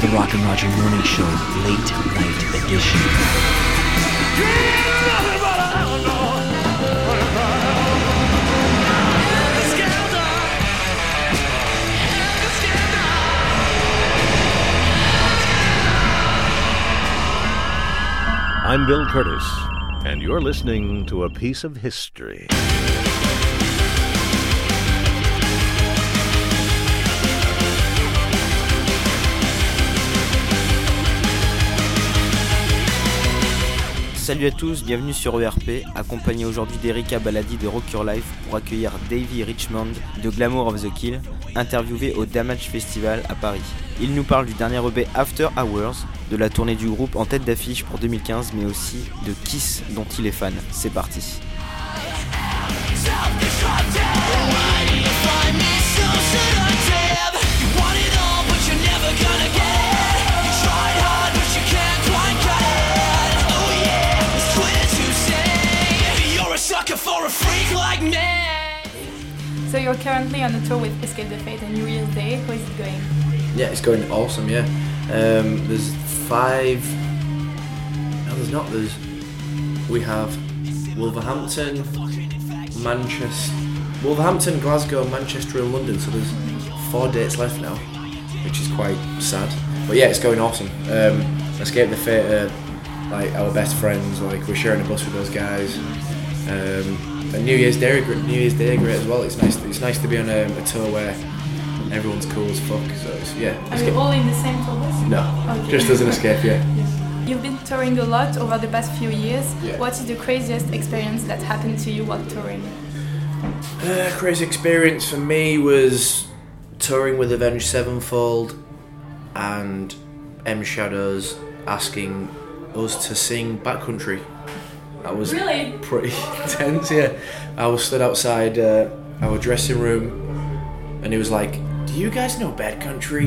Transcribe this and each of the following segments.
The Rock and Roger Morning Show, late night edition. I'm Bill Curtis, and you're listening to a piece of history. Salut à tous, bienvenue sur ERP, accompagné aujourd'hui d'Erika Baladi de Rock Your Life pour accueillir Davey Richmond de Glamour of the Kill, interviewé au Damage Festival à Paris. Il nous parle du dernier EP After Hours, de la tournée du groupe en tête d'affiche pour 2015, mais aussi de Kiss dont il est fan. C'est parti. So you're currently on a tour with Escape the Fate and New Year's Day. How is it going? Yeah, it's going awesome. Yeah, um, there's five. No, there's not. There's we have Wolverhampton, Manchester, Wolverhampton, Glasgow, Manchester, and London. So there's four dates left now, which is quite sad. But yeah, it's going awesome. Um, Escape the Fate, are, like our best friends. Like we're sharing a bus with those guys. Um, and New Year's Day, New Year's Day, great as well. It's nice. It's nice to be on a, a tour where everyone's cool as fuck. So it's, yeah. Are you all in the same tour bus? no, Okay. just as an escape, yeah. You've been touring a lot over the past few years. Yeah. What is the craziest experience that happened to you while touring? Uh, crazy experience for me was touring with Avenged Sevenfold and M Shadows asking us to sing Bat Country. That was Really? pretty intense, yeah. I was stood outside uh, our dressing room and he was like, Do you guys know Bat Country?"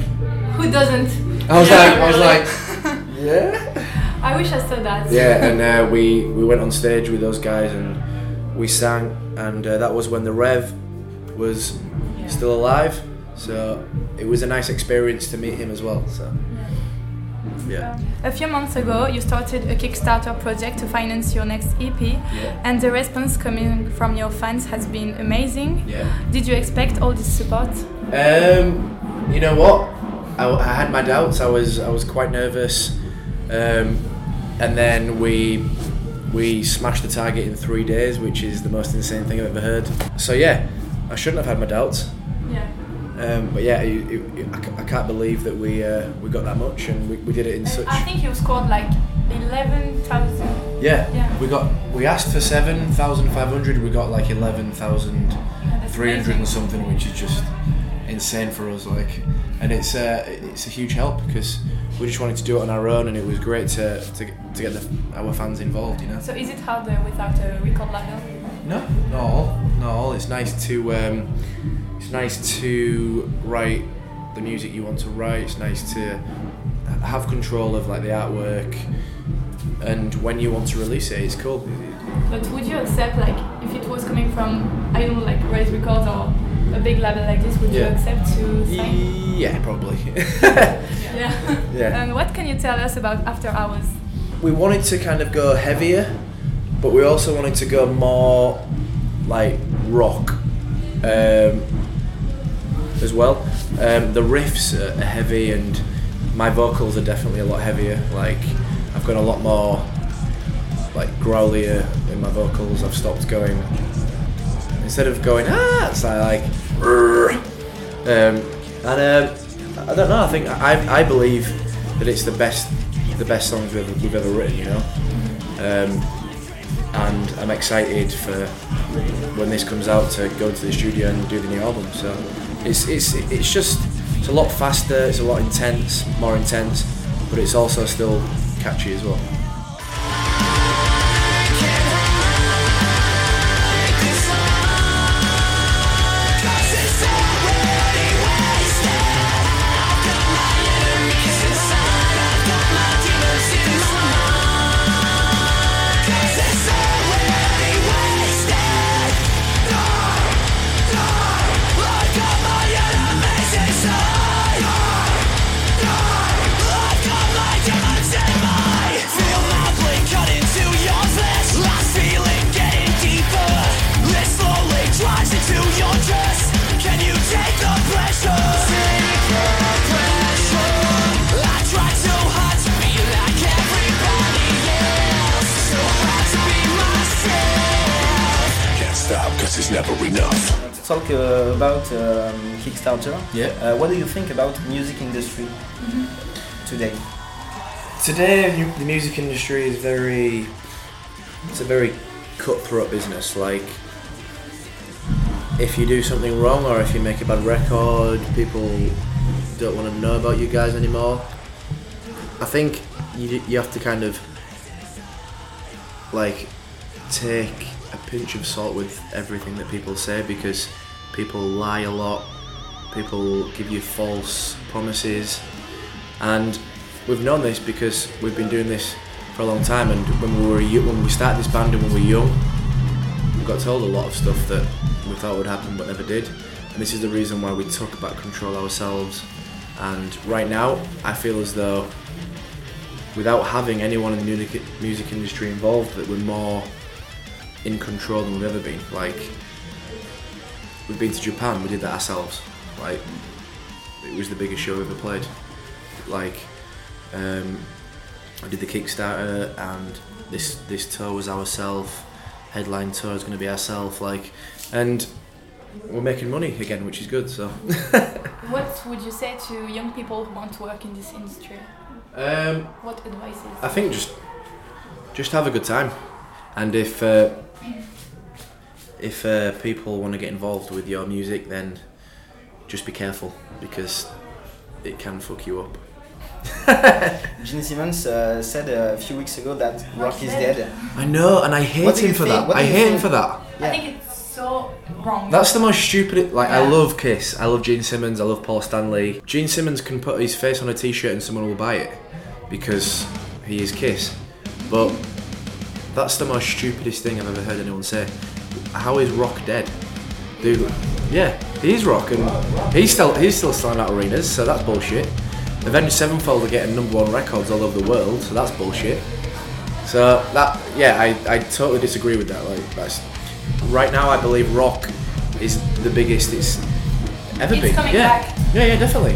Who doesn't? I was Yeah, like, I was like, Yeah. I wish I saw that. yeah, and uh, we we went on stage with those guys and we sang, and uh, that was when the Rev was Yeah. still alive. So it was a nice experience to meet him as well. So yeah, A few months ago, you started a Kickstarter project to finance your next EP, yeah, and the response coming from your fans has been amazing. yeah. Did you expect all this support? Um, you know what? I, I had my doubts. I was I was quite nervous, um, and then we we smashed the target in three days, which is the most insane thing I've ever heard. So yeah, I shouldn't have had my doubts. Um, but yeah, it, it, I, ca- I can't believe that we uh, we got that much and we, we did it in such. I think you scored like 11,000. Yeah, Yeah. we got we asked for seven thousand five hundred. We got like eleven thousand three hundred and something, which is just insane for us. Like, and it's uh, it's a huge help because we just wanted to do it on our own, and it was great to to, get- to get the, our fans involved. You know. So is it harder without a record label? No, not all. Not all. It's nice to um, it's nice to write the music you want to write. It's nice to have control of like the artwork, and when you want to release it, it's cool. But would you accept like if it was coming from I don't know like Rise Records or a big label like this, would you accept to sign? Yeah, probably. Yeah. yeah. and what can you tell us about After Hours? we wanted to kind of go heavier, but we also wanted to go more like rock um, as well. Um, the riffs are heavy, and my vocals are definitely a lot heavier. Like I've got a lot more like growlier in my vocals. I've stopped going instead of going ah, it's like, um, and um, I don't know. I think I, I believe that it's the best the best songs we've we've ever written. You know, um, and I'm excited for when this comes out to go into the studio and do the new album. So it's it's it's just it's a lot faster. It's a lot intense, more intense, but it's also still catchy as well. Never enough. Talk uh, about um, Kickstarter. Yeah. Uh, what do you think about music industry today? Today, you- the music industry is very. It's a very cutthroat business. Like, if you do something wrong or if you make a bad record, people don't want to know about you guys anymore. I think you, you have to kind of like take a pinch of salt with everything that people say because people lie a lot, people give you false promises, and we've known this because we've been doing this for a long time. And when we were when we started this band and when we were young, we got told a lot of stuff that we thought would happen but never did. And this is the reason why we took back control ourselves. And right now, I feel as though without having anyone in the music industry involved, that we're more in control than we've ever been. Like, we've been to Japan, we did that ourselves. Like, it was the biggest show we ever played. Like, um, I did the Kickstarter, and this this tour was ourselves. Headline tour is going to be ourselves. Like, and we're making money again, which is good. So, What would you say to young people who want to work in this industry? um, What advice is? I think just just have a good time, and if uh, if uh, people want to get involved with your music, then just be careful because it can fuck you up. Gene Simmons uh, said a few weeks ago that rock is dead. I know, and I hate him for think? that. What I you hate him for that. I think it's so wrong. That's the most stupid. Like I love Kiss. I love Gene Simmons. I love Paul Stanley. Gene Simmons can put his face on a T-shirt and someone will buy it because he is Kiss. But that's the most stupidest thing I've ever heard anyone say. How is rock dead? Dude, yeah, he's rock and he's still he's still selling out arenas, so that's bullshit. Avenged Sevenfold are getting number one records all over the world, so that's bullshit. So that yeah, I, I totally disagree with that. Like that's right now I believe rock is the biggest it's ever It's been. yeah. back. Yeah, yeah, definitely.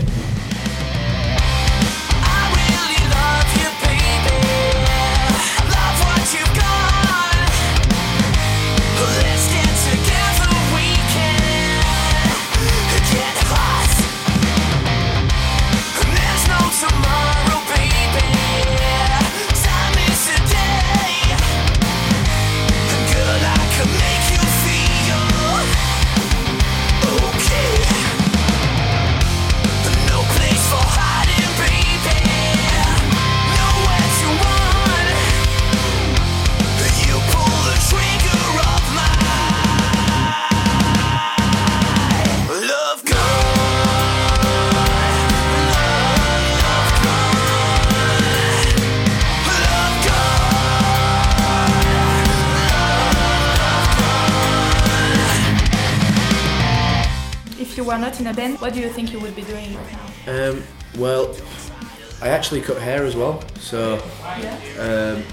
If you were not in a band, what do you think you would be doing right now? Um, well, I actually cut hair as well. So Yeah. um,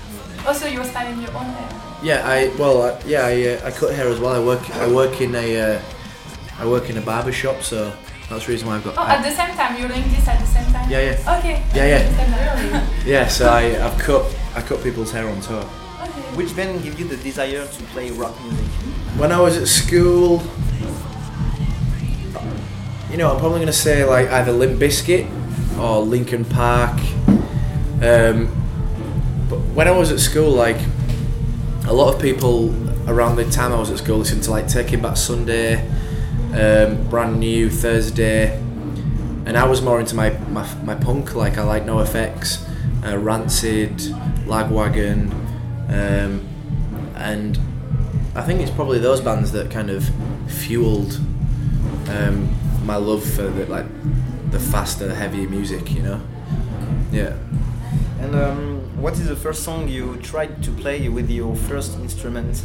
Also, you're styling your own hair. yeah, I well I, yeah I, uh, I cut hair as well. I work I work in a uh, I work in a barber shop, so that's the reason why I've got. Oh, at the same time, you're doing this at the same time. Yeah, yeah. Okay. Yeah, yeah. yeah. Yeah, so I, I've cut I cut people's hair on tour. Okay. Which band give you the desire to play rock music? When I was at school, you know, I'm probably gonna say like either Limp Bizkit or Linkin Park. Um, but when I was at school, like a lot of people around the time I was at school listened to like Taking Back Sunday, um, Brand New Thursday, and I was more into my my, my punk. Like I like NoFX, uh, Rancid, Lagwagon, um, and I think it's probably those bands that kind of fueled um, my love for the, like the faster, heavier music. You know, yeah. And um, what is the first song you tried to play with your first instrument?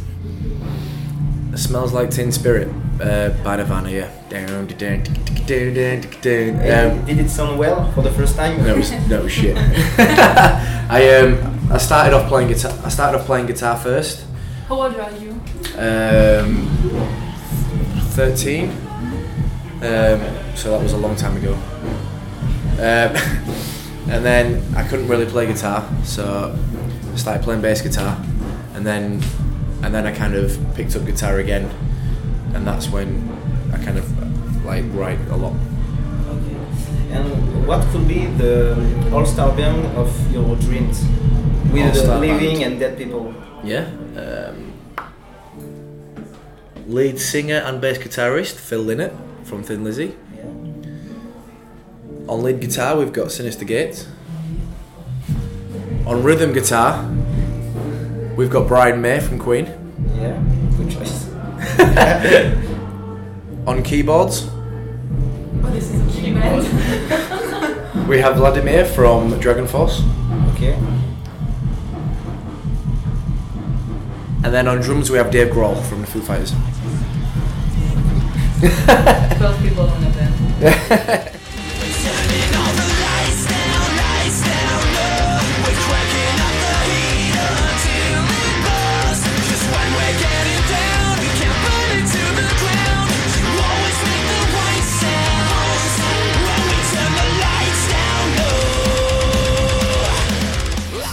It Smells like Teen Spirit uh, by Nirvana. Yeah. Down, down, down, down, down. Um, did it sound well for the first time? no, no shit. I um I started off playing guitar. I started off playing guitar first. How old are you? Um, thirteen. Um, so that was a long time ago. Um, and then I couldn't really play guitar, so I started playing bass guitar, and then and then I kind of picked up guitar again and that's when I kind of like write a lot. Okay. And what could be the all-star band of your dreams with the living band. and dead people? Yeah. Um, lead singer and bass guitarist Phil Lynott from Thin Lizzy. Yeah. On lead guitar, we've got Synyster Gates. On rhythm guitar, we've got Brian May from Queen. Yeah. Good choice. On keyboards, Oh, this is a key we have Vladimir from Dragon Force. Okay. And then on drums, we have Dave Grohl from the Foo Fighters. 12 people in a band.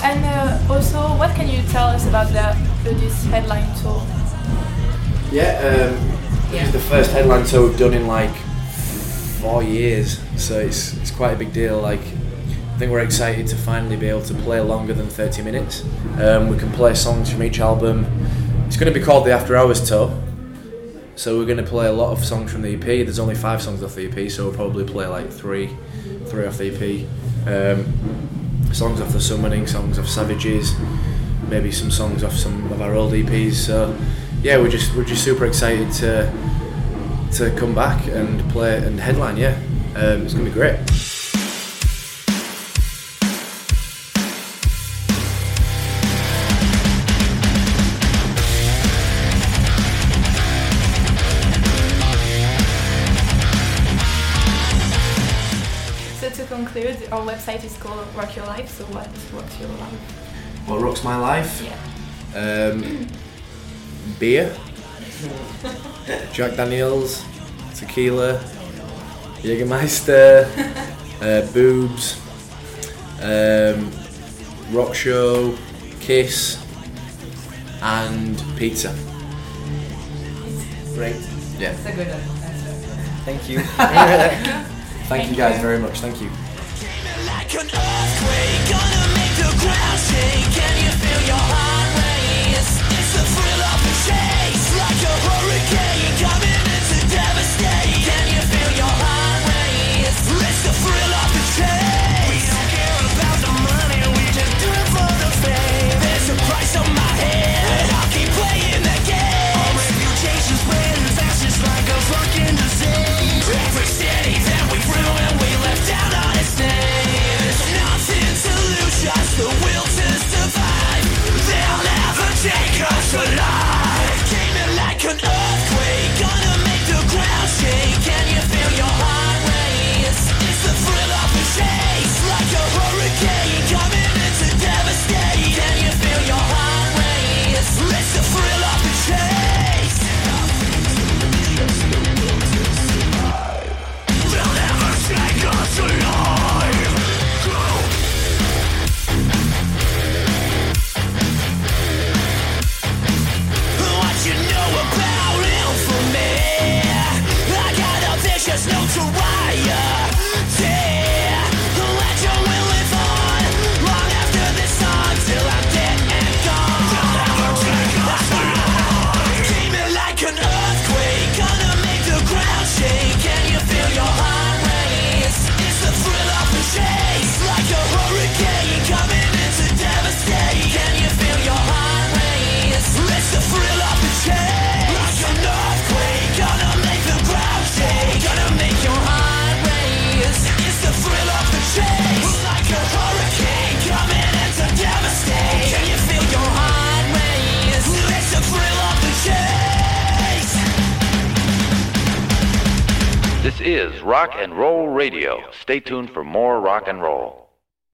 and uh, also, what can you tell us about the this headline tour? Yeah, um, this is the first headline tour we've done in like four years, so it's it's quite a big deal. Like, I think we're excited to finally be able to play longer than 30 minutes. Um, we can play songs from each album. It's going to be called the After Hours tour. So we're going to play a lot of songs from the EP. There's only five songs off the EP, so we'll probably play like three, three off the EP. Um, songs off the Summoning, songs off Savages, maybe some songs off some of our old EPs. So yeah, we're just we're just super excited to to come back and play and headline. Yeah, um, it's gonna be great. So to conclude, our website is called Rock Your Life. So what is Rock Your Life? What rocks my life? Yeah. Um, beer, Jack Daniels, tequila, Jägermeister, uh, boobs, um, rock show, kiss, and pizza. Great. Yeah. That's a good answer. Thank you. Thank you guys very much. Thank you. Like Rock and Roll Radio. Stay tuned for more rock and roll.